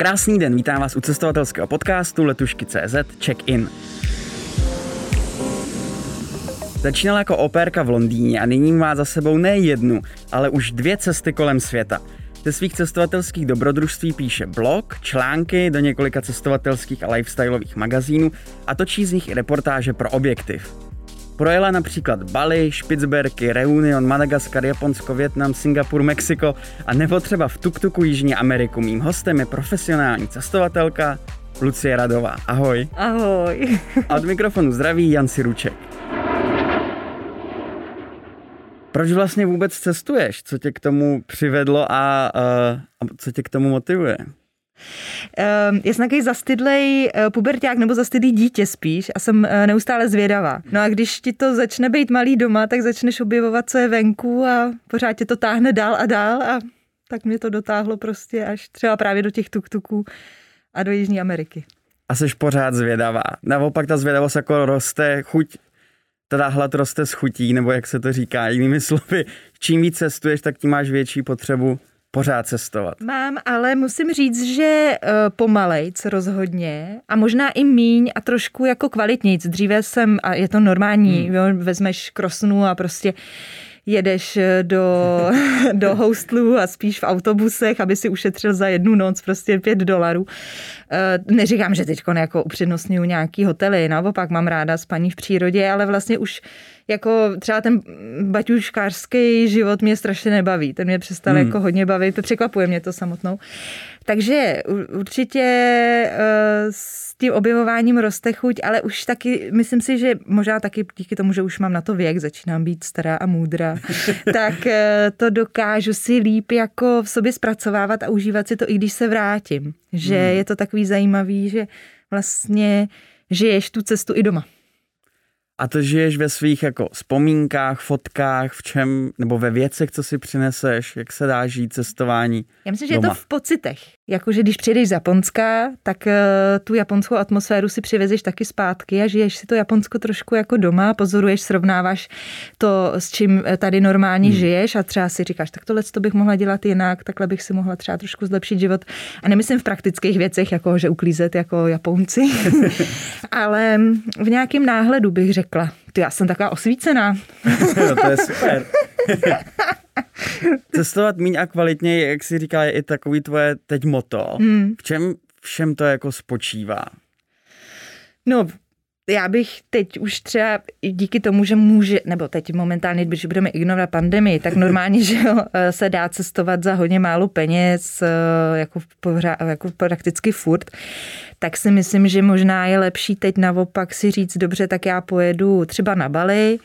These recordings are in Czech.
Krásný den, vítám vás u cestovatelského podcastu Letušky.cz Check-in. Začínala jako opérka v Londýně a nyní má za sebou ne jednu, ale už dvě cesty kolem světa. Ze svých cestovatelských dobrodružství píše blog, články do několika cestovatelských a lifestyleových magazínů a točí z nich i reportáže pro objektiv. Projela například Bali, Špicberky, Reunion, Madagaskar, Japonsko, Větnam, Singapur, Mexiko a nebo třeba v Tuktuku Jižní Ameriku. Mým hostem je profesionální cestovatelka Lucie Radová. Ahoj. Ahoj. A od mikrofonu zdraví Jan Siruček. Proč vlastně vůbec cestuješ? Co tě k tomu přivedlo a, a, a co tě k tomu motivuje? Já jsem takový zastydlej uh, puberták nebo zastydlý dítě spíš a jsem uh, neustále zvědavá. No a když ti to začne být malý doma, tak začneš objevovat, co je venku a pořád tě to táhne dál a dál a tak mě to dotáhlo prostě až třeba právě do těch tuktuků a do Jižní Ameriky. A jsi pořád zvědavá. Naopak ta zvědavost jako roste, chuť, teda hlad roste s chutí, nebo jak se to říká, jinými slovy, čím víc cestuješ, tak tím máš větší potřebu pořád cestovat. Mám, ale musím říct, že uh, pomalejc rozhodně a možná i míň a trošku jako kvalitnějc. Dříve jsem, a je to normální, hmm. jo, vezmeš krosnu a prostě jedeš eh, do, do hostlu a spíš v autobusech, aby si ušetřil za jednu noc prostě pět dolarů. Eh, neříkám, že teď jako upřednostňuji nějaký hotely, naopak mám ráda spaní v přírodě, ale vlastně už jako třeba ten baťuškářský život mě strašně nebaví. Ten mě přestal hmm. jako hodně bavit, překvapuje mě to samotnou. Takže určitě eh, s tím objevováním roste chuť, ale už taky, myslím si, že možná taky díky tomu, že už mám na to věk, začínám být stará a moudrá, tak eh, to dokážu si líp jako v sobě zpracovávat a užívat si to, i když se vrátím. Že hmm. je to takový zajímavý, že vlastně žiješ tu cestu i doma. A to žiješ ve svých jako vzpomínkách, fotkách, v čem, nebo ve věcech, co si přineseš, jak se dá žít cestování Já myslím, že doma. je to v pocitech. Jakože když přijdeš z Japonska, tak uh, tu japonskou atmosféru si přivezeš taky zpátky a žiješ si to Japonsko trošku jako doma, pozoruješ, srovnáváš to, s čím eh, tady normálně hmm. žiješ a třeba si říkáš, tak tohle to bych mohla dělat jinak, takhle bych si mohla třeba trošku zlepšit život. A nemyslím v praktických věcech, jako že uklízet jako Japonci, ale v nějakém náhledu bych řekla. Ty, já jsem taková osvícená. no, to je super. Cestovat míň a kvalitně, jak si říká, je i takový tvoje teď moto. Hmm. V čem všem to jako spočívá? No, já bych teď už třeba díky tomu, že může, nebo teď momentálně, když budeme ignorovat pandemii, tak normálně, že jo, se dá cestovat za hodně málo peněz, jako, pořád, jako prakticky furt, tak si myslím, že možná je lepší teď naopak si říct, dobře, tak já pojedu třeba na Bali,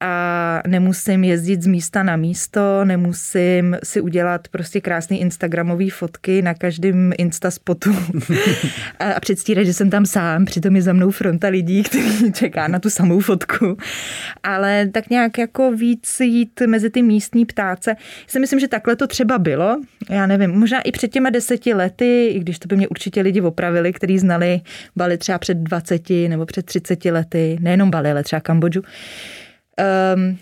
a nemusím jezdit z místa na místo, nemusím si udělat prostě krásné instagramové fotky na každém instaspotu a předstírat, že jsem tam sám, přitom je za mnou fronta lidí, kteří čeká na tu samou fotku. Ale tak nějak jako víc jít mezi ty místní ptáce. Já si myslím, že takhle to třeba bylo. Já nevím, možná i před těma deseti lety, i když to by mě určitě lidi opravili, kteří znali Bali třeba před 20 nebo před 30 lety, nejenom Bali, ale třeba Kambodžu um,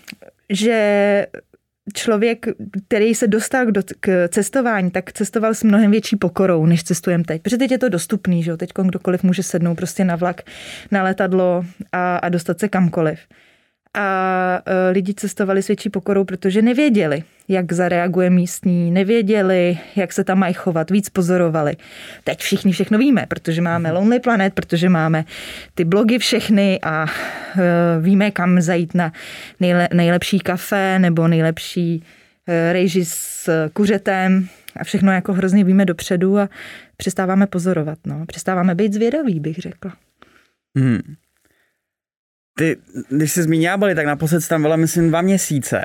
že člověk, který se dostal k, do, k cestování, tak cestoval s mnohem větší pokorou, než cestujeme teď. Protože teď je to dostupný, že jo? teď kdokoliv může sednout prostě na vlak, na letadlo a, a dostat se kamkoliv a e, lidi cestovali s větší pokorou, protože nevěděli, jak zareaguje místní, nevěděli, jak se tam mají chovat, víc pozorovali. Teď všichni všechno víme, protože máme mhm. Lonely Planet, protože máme ty blogy všechny a e, víme, kam zajít na nejle, nejlepší kafe nebo nejlepší e, rejži s kuřetem a všechno jako hrozně víme dopředu a přestáváme pozorovat. No. Přestáváme být zvědaví, bych řekla. Hmm. Ty, když jsi zmínila Bali, tak naposled tam byla, myslím, dva měsíce.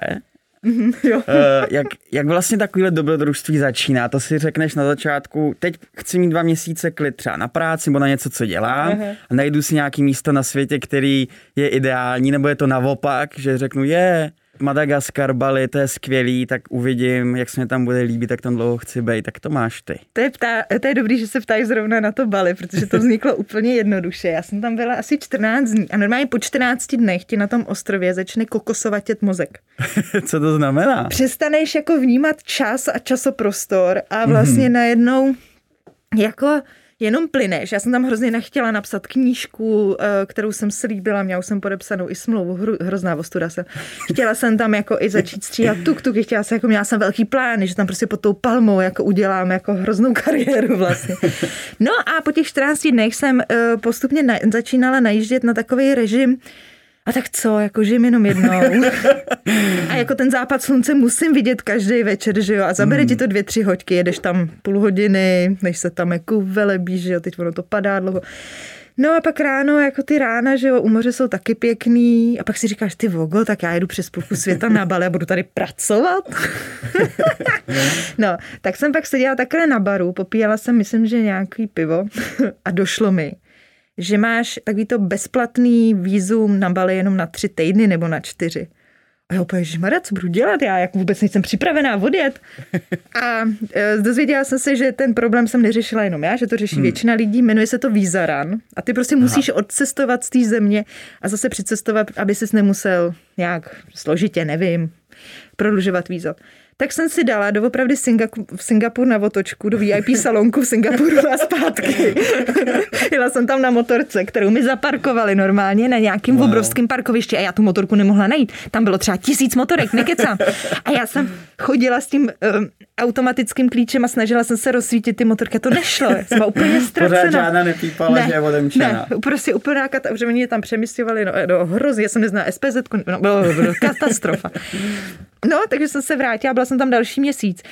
Mm, jo. Uh, jak, jak vlastně takovýhle dobrodružství začíná? To si řekneš na začátku, teď chci mít dva měsíce klid třeba na práci nebo na něco, co dělám uh-huh. a najdu si nějaký místo na světě, který je ideální, nebo je to naopak, že řeknu, je, Madagaskar, Bali, to je skvělý, tak uvidím, jak se mi tam bude líbit, tak tam dlouho chci být, tak to máš ty. To je, ptá, to je dobrý, že se ptáš zrovna na to Bali, protože to vzniklo úplně jednoduše. Já jsem tam byla asi 14 dní a normálně po 14 dnech ti na tom ostrově začne kokosovatět mozek. Co to znamená? Přestaneš jako vnímat čas a časoprostor a vlastně mm-hmm. najednou jako jenom plyneš. Já jsem tam hrozně nechtěla napsat knížku, eh, kterou jsem slíbila, měla jsem podepsanou i smlouvu, hru, hrozná vostuda jsem. Chtěla jsem tam jako i začít stříhat tuk tuk, chtěla jsem, jako měla jsem velký plán, že tam prostě pod tou palmou jako udělám jako hroznou kariéru vlastně. No a po těch 14 dnech jsem eh, postupně na, začínala najíždět na takový režim, a tak co, jako žijem jenom jednou. a jako ten západ slunce musím vidět každý večer, že jo, a zabere hmm. ti to dvě, tři hoďky, jedeš tam půl hodiny, než se tam jako velebíš, že jo, teď ono to padá dlouho. No a pak ráno, jako ty rána, že jo, u moře jsou taky pěkný a pak si říkáš, ty vogo, tak já jedu přes půlku světa na Bali a budu tady pracovat. no, tak jsem pak seděla takhle na baru, popíjela jsem, myslím, že nějaký pivo a došlo mi, že máš takový to bezplatný výzum na Bali jenom na tři týdny nebo na čtyři. A já úplně, Maria, co budu dělat? Já jako vůbec nejsem připravená odjet. A e, dozvěděla jsem se, že ten problém jsem neřešila jenom já, že to řeší hmm. většina lidí, jmenuje se to Vízaran. A ty prostě musíš Aha. odcestovat z té země a zase přicestovat, aby ses nemusel nějak složitě, nevím, prodlužovat vízo tak jsem si dala doopravdy Singapu, v Singapur na otočku, do VIP salonku v Singapuru a zpátky. Jela jsem tam na motorce, kterou mi zaparkovali normálně na nějakým wow. obrovském parkovišti a já tu motorku nemohla najít. Tam bylo třeba tisíc motorek, nekecám. A já jsem chodila s tím um, automatickým klíčem a snažila jsem se rozsvítit ty motorky. To nešlo, já jsem byla úplně ztracená. Pořád žádná nepípala, ne, že je odemčená. Ne, prostě úplně že mě tam přemysťovali, no, no hrozně, já jsem neznala SPZ, no, bylo, bylo katastrofa. No, takže jsem se vrátila, byla jsem tam další měsíc.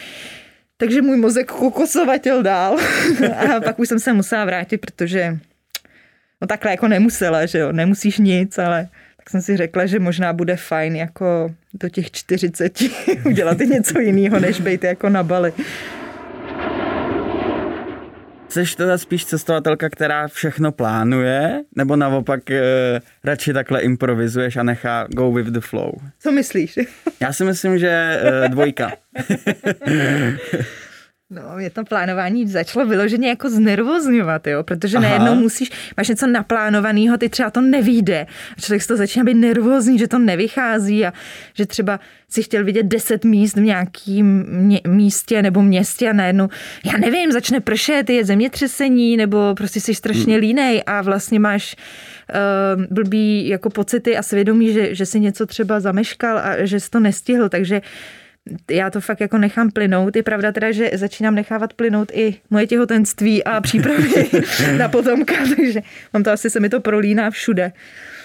Takže můj mozek kokosovatěl dál. a pak už jsem se musela vrátit, protože no takhle jako nemusela, že jo, nemusíš nic, ale tak jsem si řekla, že možná bude fajn jako do těch 40 udělat něco jiného, než být jako na Bali. Jsi teda spíš cestovatelka, která všechno plánuje, nebo naopak e, radši takhle improvizuješ a nechá go with the flow? Co myslíš? Já si myslím, že e, dvojka. No, mě to plánování začalo vyloženě jako znervozňovat, jo, protože Aha. najednou musíš, máš něco naplánovaného, ty třeba to nevíde. A člověk to začíná být nervózní, že to nevychází a že třeba si chtěl vidět deset míst v nějakém místě nebo městě a najednou, já nevím, začne pršet, je zemětřesení nebo prostě jsi strašně hmm. línej a vlastně máš uh, blbý jako pocity a svědomí, že, že si něco třeba zameškal a že jsi to nestihl, takže uh, já to fakt jako nechám plynout. Je pravda teda, že začínám nechávat plynout i moje těhotenství a přípravy na potomka, takže mám to asi se mi to prolíná všude.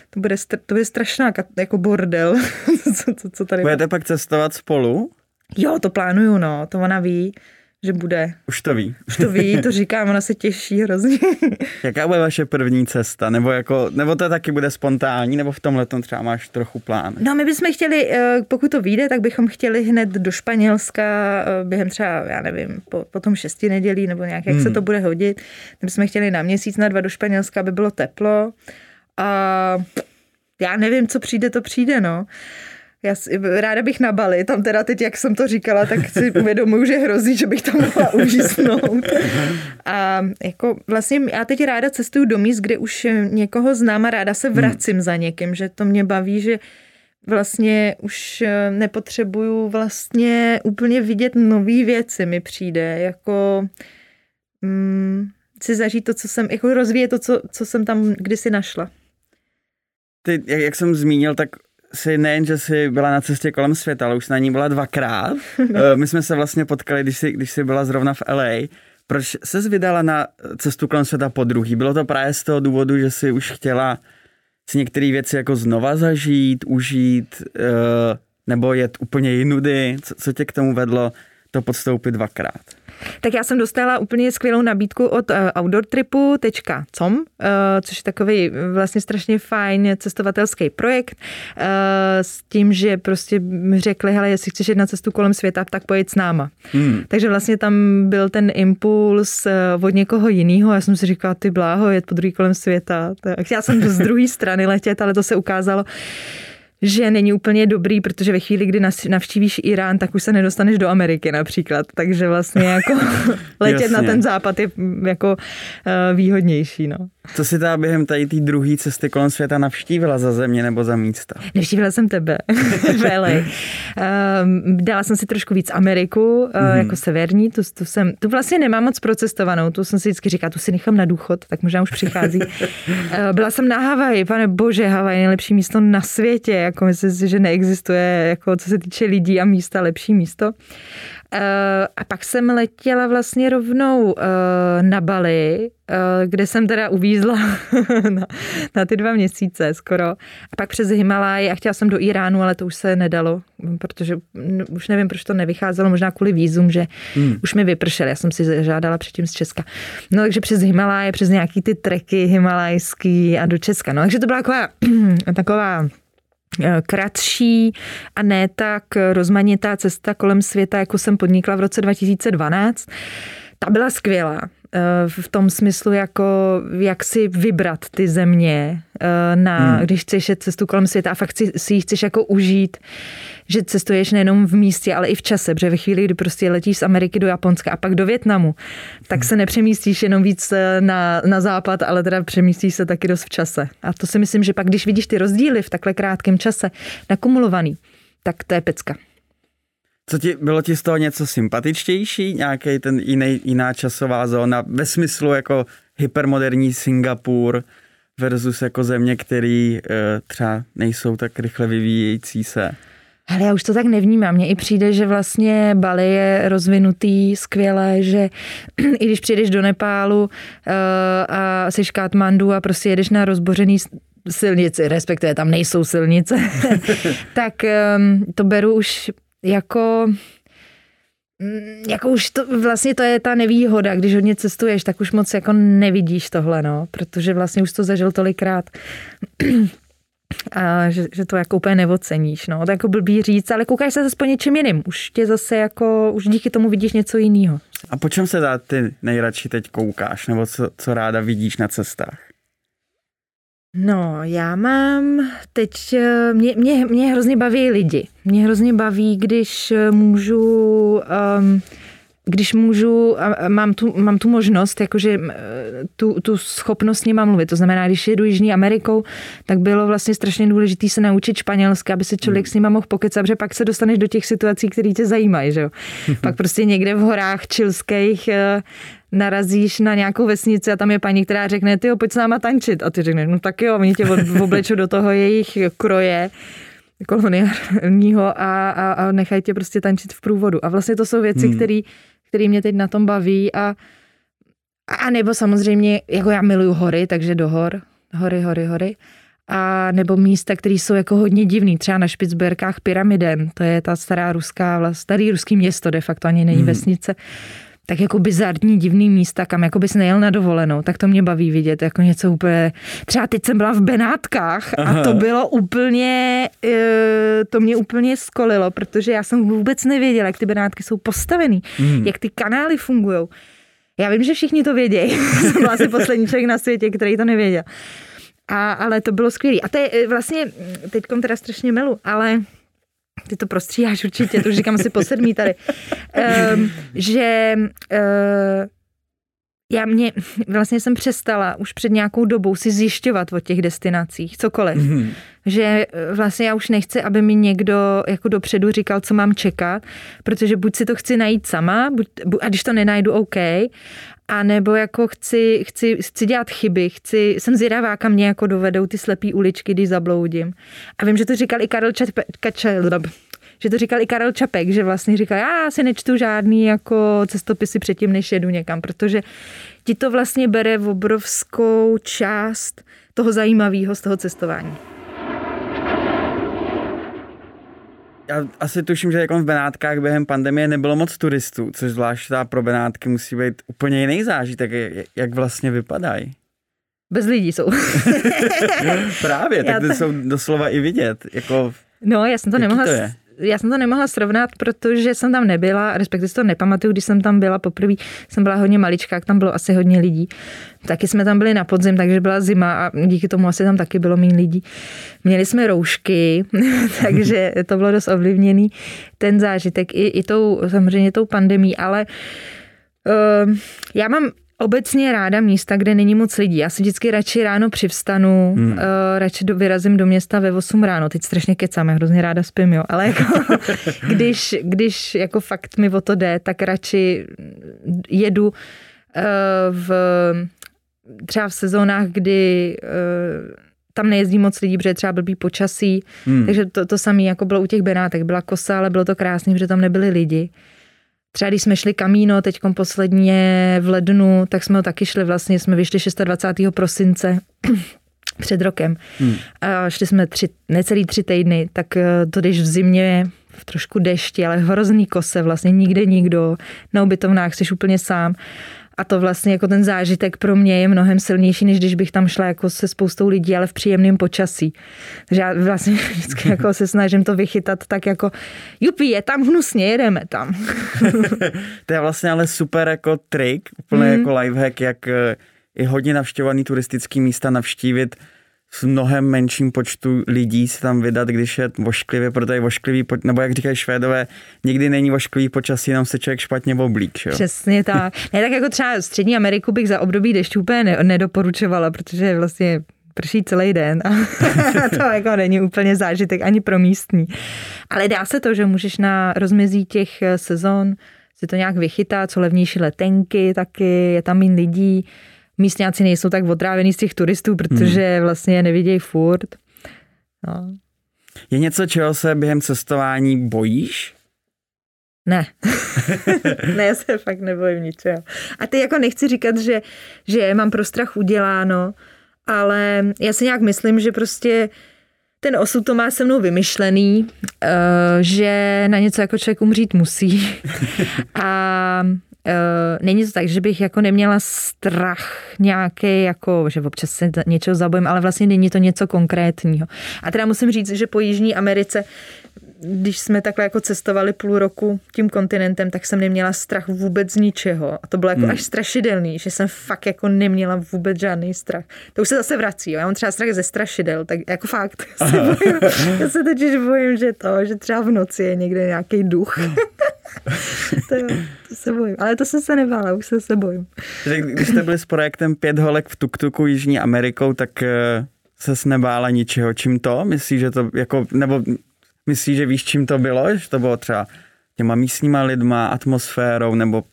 To bude, to bude strašná jako bordel, co, co, co tady Budete pak cestovat spolu? Jo, to plánuju, no, to ona ví že bude. Už to ví. Už to ví, to říkám, ona se těší hrozně. Jaká bude vaše první cesta? Nebo, jako, nebo to taky bude spontánní, nebo v tomhle třeba máš trochu plán? No my bychom chtěli, eh, pokud to vyjde, tak bychom chtěli hned do Španělska eh, během třeba, já nevím, po, po tom šesti nedělí, nebo nějak, jak hmm. se to bude hodit. My bychom chtěli na měsíc, na dva do Španělska, aby bylo teplo. A já nevím, co přijde, to přijde, no. Já si, ráda bych na Bali, tam teda teď, jak jsem to říkala, tak si uvědomuji, že hrozí, že bych tam mohla uvíznout. A jako vlastně já teď ráda cestuju do míst, kde už někoho znám a ráda se vracím hmm. za někým, že to mě baví, že vlastně už nepotřebuju vlastně úplně vidět nové věci mi přijde, jako mm, si zažít to, co jsem, jako rozvíjet to, co, co jsem tam kdysi našla. Ty, jak, jak jsem zmínil, tak si nejen, že jsi byla na cestě kolem světa, ale už na ní byla dvakrát. Eh, my jsme se vlastně potkali, když jsi, když jsi byla zrovna v LA. Proč se vydala na cestu kolem světa po druhý? Bylo to právě z toho důvodu, že jsi už chtěla si některé věci jako znova zažít, užít, eh, nebo jet úplně jinudy? Co, co tě k tomu vedlo to podstoupit dvakrát? Tak já jsem dostala úplně skvělou nabídku od uh, outdoortripu.com, uh, což je takový vlastně strašně fajn cestovatelský projekt s tím, že prostě mi řekli, hele, jestli chceš jít na cestu kolem světa, tak pojď s náma. Hmm. Takže vlastně tam byl ten impuls od někoho jiného. Já jsem si říkala, ty bláho, jet po druhý kolem světa. Tak já jsem z druhé strany letět, ale to se ukázalo, že není úplně dobrý, protože ve chvíli, kdy navštívíš Irán, tak už se nedostaneš do Ameriky například. Takže vlastně jako letět Jasně. na ten západ je jako uh, výhodnější. No. Co si ta během tady té druhé cesty kolem světa navštívila za země nebo za místa? Navštívila jsem tebe v LA. Um, dala jsem si trošku víc Ameriku, mm-hmm. jako severní, tu, tu, jsem, tu vlastně nemám moc procestovanou, tu jsem si vždycky říkala, tu si nechám na důchod, tak možná už přichází. uh, byla jsem na Havaji, pane bože, Havaj nejlepší místo na světě, jako myslím si, že neexistuje, jako co se týče lidí a místa, lepší místo. Eh, a pak jsem letěla vlastně rovnou eh, na Bali, eh, kde jsem teda uvízla na, na ty dva měsíce skoro. A pak přes Himalaj a chtěla jsem do Iránu, ale to už se nedalo, protože už nevím, proč to nevycházelo, možná kvůli výzum, že hmm. už mi vypršel. Já jsem si žádala předtím z Česka. No takže přes Himalaj, přes nějaký ty treky himalajský a do Česka. No takže to byla taková, taková kratší a ne tak rozmanitá cesta kolem světa, jako jsem podnikla v roce 2012. Ta byla skvělá eh, v tom smyslu, jako jak si vybrat ty země, eh, na, hmm. když chceš jet cestu kolem světa a fakt si, si ji chceš jako užít že cestuješ nejenom v místě, ale i v čase, protože ve chvíli, kdy prostě letíš z Ameriky do Japonska a pak do Větnamu, tak se nepřemístíš jenom víc eh, na, na západ, ale teda přemístíš se taky dost v čase. A to si myslím, že pak, když vidíš ty rozdíly v takhle krátkém čase nakumulovaný, tak to je pecka. Co ti, bylo ti z toho něco sympatičtější? Nějaký ten jiný, jiná časová zóna ve smyslu jako hypermoderní Singapur versus jako země, které e, třeba nejsou tak rychle vyvíjející se? Ale já už to tak nevnímám. Mně i přijde, že vlastně Bali je rozvinutý skvěle, že i když přijdeš do Nepálu uh, a jsi Katmandu a prostě jedeš na rozbořený silnici, respektive tam nejsou silnice, tak um, to beru už jako mm, jako už to, vlastně to je ta nevýhoda, když hodně cestuješ, tak už moc jako nevidíš tohle, no, protože vlastně už to zažil tolikrát a že, že to jako úplně neoceníš, no, to jako blbý říct, ale koukáš se zase po něčem jiným, už tě zase jako, už díky tomu vidíš něco jiného. A po čem se dá ty nejradši teď koukáš, nebo co, co ráda vidíš na cestách? No, já mám teď, mě, mě, mě hrozně baví lidi. Mě hrozně baví, když můžu um, když můžu, mám tu, mám tu možnost, jakože tu, tu schopnost s nima mluvit. To znamená, když jedu Jižní Amerikou, tak bylo vlastně strašně důležité se naučit španělsky, aby se člověk hmm. s nima mohl pokecat, protože pak se dostaneš do těch situací, které tě zajímají. Že jo? pak prostě někde v horách čilských eh, narazíš na nějakou vesnici a tam je paní, která řekne, ty pojď s náma tančit. A ty řekneš, no tak jo, oni tě oblečou do toho jejich kroje koloniálního a, a, a nechají tě prostě tančit v průvodu. A vlastně to jsou věci, hmm. které který mě teď na tom baví a, a nebo samozřejmě, jako já miluju hory, takže do hor, hory, hory, hory. A nebo místa, které jsou jako hodně divný, třeba na Špicberkách pyramiden, to je ta stará ruská, starý ruský město, de facto ani není mm. vesnice, tak jako bizarní, divný místa, kam jako bys nejel na dovolenou, tak to mě baví vidět, jako něco úplně, třeba teď jsem byla v Benátkách Aha. a to bylo úplně, e, to mě úplně skolilo, protože já jsem vůbec nevěděla, jak ty Benátky jsou postavený, hmm. jak ty kanály fungují. Já vím, že všichni to vědějí. jsem byla asi poslední člověk na světě, který to nevěděl. A, ale to bylo skvělé. A to je e, vlastně, teď teda strašně milu, ale ty to prostříháš určitě, to už říkám si po sedmý tady, um, že uh, já mě, vlastně jsem přestala už před nějakou dobou si zjišťovat o těch destinacích, cokoliv. Mm-hmm. Že eh, vlastně já už nechci, aby mi někdo jako dopředu říkal, co mám čekat, protože buď si to chci najít sama, buď, a když to nenajdu, OK, a nebo jako chci, chci, chci dělat chyby, chci, jsem zvědavá, kam mě jako dovedou ty slepý uličky, když zabloudím. A vím, že to říkal i Karel Čape, Kače, že to říkal i Karel Čapek, že vlastně říkal, já si nečtu žádný jako cestopisy předtím, než jedu někam, protože ti to vlastně bere v obrovskou část toho zajímavého z toho cestování. Já asi tuším, že jako v Benátkách během pandemie nebylo moc turistů, což zvlášť pro Benátky musí být úplně jiný zážitek. Jak vlastně vypadají? Bez lidí jsou. Právě, tak ty jsou doslova i vidět. Jako, no, já jsem to nemohla to je? Já jsem to nemohla srovnat, protože jsem tam nebyla, respektive si to nepamatuju, když jsem tam byla poprvé, jsem byla hodně maličká, tam bylo asi hodně lidí. Taky jsme tam byli na podzim, takže byla zima a díky tomu asi tam taky bylo méně lidí. Měli jsme roušky, takže to bylo dost ovlivněný ten zážitek i, i tou, samozřejmě tou pandemí, ale uh, já mám obecně ráda místa, kde není moc lidí. Já si vždycky radši ráno přivstanu, hmm. uh, radši do, vyrazím do města ve 8 ráno. Teď strašně kecám, já hrozně ráda spím, jo. Ale jako, když, když jako fakt mi o to jde, tak radši jedu uh, v třeba v sezónách, kdy uh, tam nejezdí moc lidí, protože třeba blbý počasí, hmm. takže to, to samé jako bylo u těch Benátek, byla kosa, ale bylo to krásný, protože tam nebyli lidi. Třeba když jsme šli Kamíno teď posledně v lednu, tak jsme ho taky šli vlastně, jsme vyšli 26. prosince před rokem. Hmm. A šli jsme tři, necelý tři týdny, tak eh, to když v zimě v trošku dešti, ale hrozný kose, vlastně nikde nikdo, na ubytovnách jsi úplně sám. A to vlastně jako ten zážitek pro mě je mnohem silnější, než když bych tam šla jako se spoustou lidí, ale v příjemném počasí. Takže já vlastně vždycky jako se snažím to vychytat tak jako, jupi, je tam hnusně, jedeme tam. to je vlastně ale super jako trik, úplně mm. jako lifehack, jak eh, i hodně navštěvovaný turistický místa navštívit s mnohem menším počtu lidí se tam vydat, když je vošklivě, protože vošklivý, nebo jak říkají švédové, nikdy není vošklivý počasí, jenom se člověk špatně oblík. Jo? Přesně tak. Ne, tak jako třeba Střední Ameriku bych za období dešťů úplně nedoporučovala, protože vlastně prší celý den a to jako není úplně zážitek ani pro místní. Ale dá se to, že můžeš na rozmezí těch sezon si to nějak vychytat, co levnější letenky taky, je tam méně lidí, místňáci nejsou tak otrávený z těch turistů, protože hmm. vlastně je nevidějí furt. No. Je něco, čeho se během cestování bojíš? Ne. ne, já se fakt nebojím ničeho. A ty jako nechci říkat, že, že mám pro strach uděláno, ale já si nějak myslím, že prostě ten osud to má se mnou vymyšlený, uh, že na něco jako člověk umřít musí. A není to tak, že bych jako neměla strach nějaký, jako, že občas se něčeho zabojím, ale vlastně není to něco konkrétního. A teda musím říct, že po Jižní Americe když jsme takhle jako cestovali půl roku tím kontinentem, tak jsem neměla strach vůbec z ničeho. A to bylo jako hmm. až strašidelný, že jsem fakt jako neměla vůbec žádný strach. To už se zase vrací, jo. Já mám třeba strach ze strašidel, tak jako fakt. Se, bojím, já se totiž bojím, že to, že třeba v noci je někde nějaký duch. to, jo, to se bojím. Ale to jsem se nebála, už se se bojím. Když jste byli s projektem Pět holek v Tuktuku Jižní Amerikou, tak eh, se nebála ničeho. Čím to? Myslíš, že to jako, nebo Myslíš, že víš, čím to bylo? Že to bylo třeba těma místníma lidma, atmosférou, nebo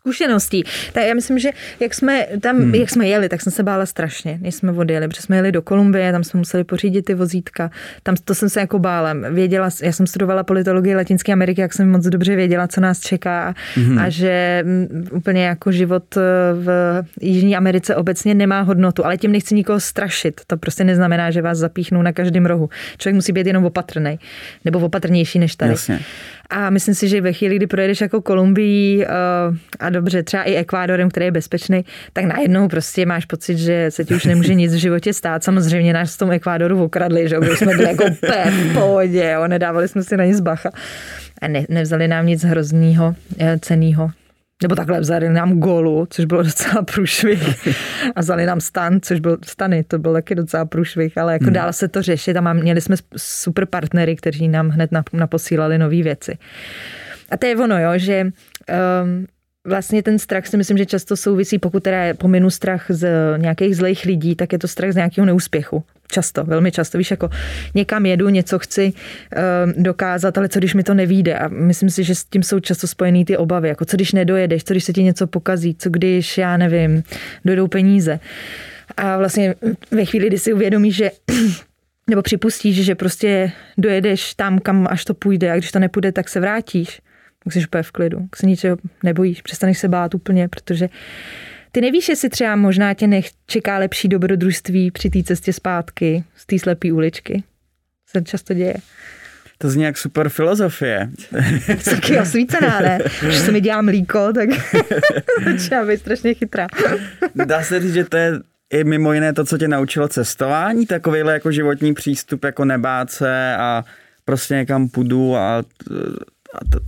zkušeností. Tak já myslím, že jak jsme tam, hmm. jak jsme jeli, tak jsem se bála strašně, než jsme odjeli, protože jsme jeli do Kolumbie, tam jsme museli pořídit ty vozítka, tam to jsem se jako bála. Věděla, já jsem studovala politologii Latinské Ameriky, jak jsem moc dobře věděla, co nás čeká hmm. a že mm, úplně jako život eh, v Jižní Americe obecně nemá hodnotu, ale tím nechci nikoho strašit. To prostě neznamená, že vás zapíchnou na každém rohu. Člověk musí být jenom opatrný, nebo opatrnější než tady. Jasně. A myslím si, že ve chvíli, kdy projedeš jako Kolumbii uh, a dobře, třeba i Ekvádorem, který je bezpečný, tak najednou prostě máš pocit, že se ti už nemůže nic v životě stát. Samozřejmě nás v tom Ekvádoru okradli, že už jsme byli jako v pohodě, jo, nedávali jsme si na nic bacha. A ne, nevzali nám nic hroznýho, eh, cenýho nebo takhle vzali nám golu, což bylo docela průšvih a vzali nám stan, což byl stany, to byl taky docela průšvih, ale jako hmm. dál se to řešit a měli jsme super partnery, kteří nám hned naposílali nové věci. A to je ono, jo, že um, vlastně ten strach si myslím, že často souvisí, pokud teda pominu strach z nějakých zlých lidí, tak je to strach z nějakého neúspěchu. Často, velmi často. Víš, jako někam jedu, něco chci um, dokázat, ale co když mi to nevíde? A myslím si, že s tím jsou často spojený ty obavy. Jako co když nedojedeš, co když se ti něco pokazí, co když, já nevím, dojdou peníze. A vlastně ve chvíli, kdy si uvědomíš, že nebo připustíš, že prostě dojedeš tam, kam až to půjde a když to nepůjde, tak se vrátíš, tak jsi úplně v klidu, tak se ničeho nebojíš, přestaneš se bát úplně, protože ty nevíš, jestli třeba možná tě nečeká lepší dobrodružství při té cestě zpátky z té slepé uličky. Se často děje. To zní jak super filozofie. Taky osvícená, ne? Když se mi dělá mlíko, tak začíná být strašně chytrá. Dá se říct, že to je i mimo jiné to, co tě naučilo cestování, takovýhle jako životní přístup, jako nebát se a prostě někam půjdu a, a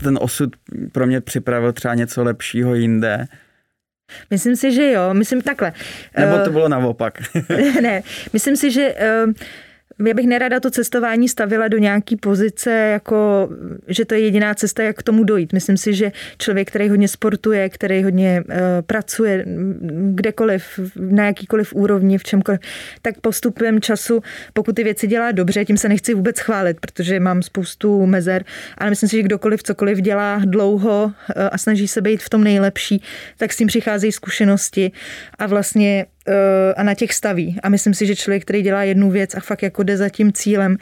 ten osud pro mě připravil třeba něco lepšího jinde. Myslím si, že jo. Myslím takhle. Nebo to eh, bylo naopak. ne, myslím si, že uh, já bych nerada to cestování stavila do nějaký pozice, jako, že to je jediná cesta, jak k tomu dojít. Myslím si, že člověk, který hodně sportuje, který hodně uh, pracuje kdekoliv, na jakýkoliv úrovni, v čemkoliv, tak postupem času, pokud ty věci dělá dobře, tím se nechci vůbec chválit, protože mám spoustu mezer, ale myslím si, že kdokoliv cokoliv dělá dlouho uh, a snaží se být v tom nejlepší, tak s tím přicházejí zkušenosti a vlastně a na těch staví. A myslím si, že člověk, který dělá jednu věc a fakt jako jde za tím cílem,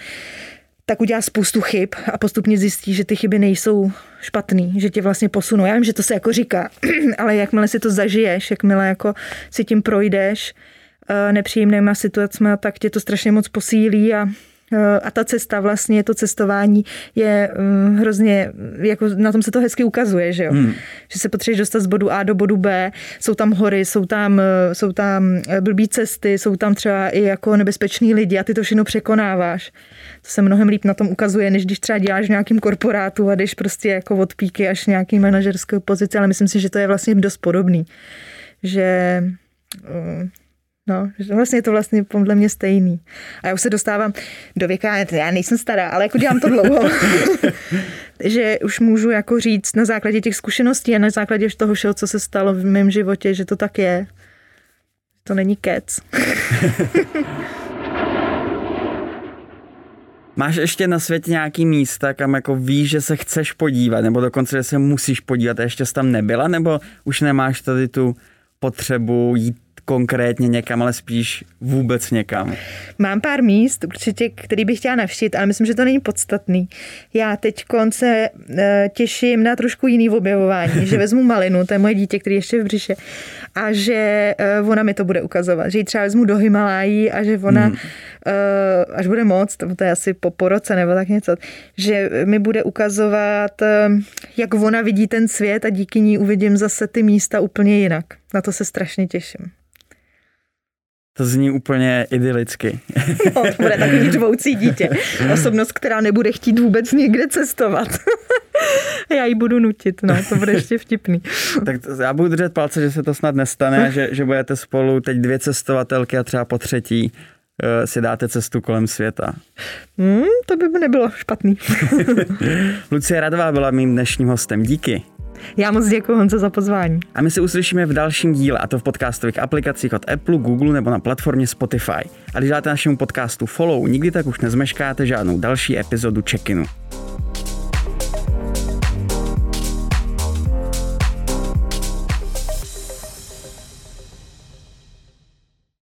tak udělá spoustu chyb a postupně zjistí, že ty chyby nejsou špatný, že tě vlastně posunou. Já vím, že to se jako říká, ale jakmile si to zažiješ, jakmile jako si tím projdeš uh, nepříjemnýma situacemi, tak tě to strašně moc posílí a Eh, a ta cesta vlastně, to cestování je mm, hrozně, jako na tom se to hezky ukazuje, že jo? Hmm. Že se potřebuješ dostat z bodu A do bodu B, jsou tam hory, jsou tam, eh, jsou tam eh, blbý cesty, jsou tam třeba i jako nebezpeční lidi a ty to všechno překonáváš. To se mnohem líp na tom ukazuje, než když třeba děláš v nějakým korporátu a jdeš prostě jako od píky až nějaký manažerské pozici, ale myslím si, že to je vlastně dost podobný. Že No, vlastně je to vlastně podle mě stejný. A já už se dostávám do věka, já nejsem stará, ale jako dělám to dlouho, že už můžu jako říct na základě těch zkušeností a na základě toho všeho, co se stalo v mém životě, že to tak je. To není kec. Máš ještě na světě nějaký místa, kam jako víš, že se chceš podívat, nebo dokonce, že se musíš podívat a ještě jsi tam nebyla, nebo už nemáš tady tu potřebu jít konkrétně někam, ale spíš vůbec někam? Mám pár míst určitě, který bych chtěla navštít, ale myslím, že to není podstatný. Já teď konce eh, těším na trošku jiný objevování, že vezmu malinu, to je moje dítě, který ještě v břiše, a že eh, ona mi to bude ukazovat, že ji třeba vezmu do Himalají a že ona, hmm. až bude moc, to je asi po, po roce nebo tak něco, že mi bude ukazovat, jak ona vidí ten svět a díky ní uvidím zase ty místa úplně jinak. Na to se strašně těším. To zní úplně idylicky. No, to bude takový řvoucí dítě. Osobnost, která nebude chtít vůbec někde cestovat. já ji budu nutit, no, to bude ještě vtipný. tak to, já budu držet palce, že se to snad nestane, že, že budete spolu teď dvě cestovatelky a třeba po třetí uh, si dáte cestu kolem světa. Hmm, to by nebylo špatný. Lucie Radová byla mým dnešním hostem. Díky. Já moc děkuji Honzo za pozvání. A my se uslyšíme v dalším díle, a to v podcastových aplikacích od Apple, Google nebo na platformě Spotify. A když dáte našemu podcastu follow, nikdy tak už nezmeškáte žádnou další epizodu check-inu.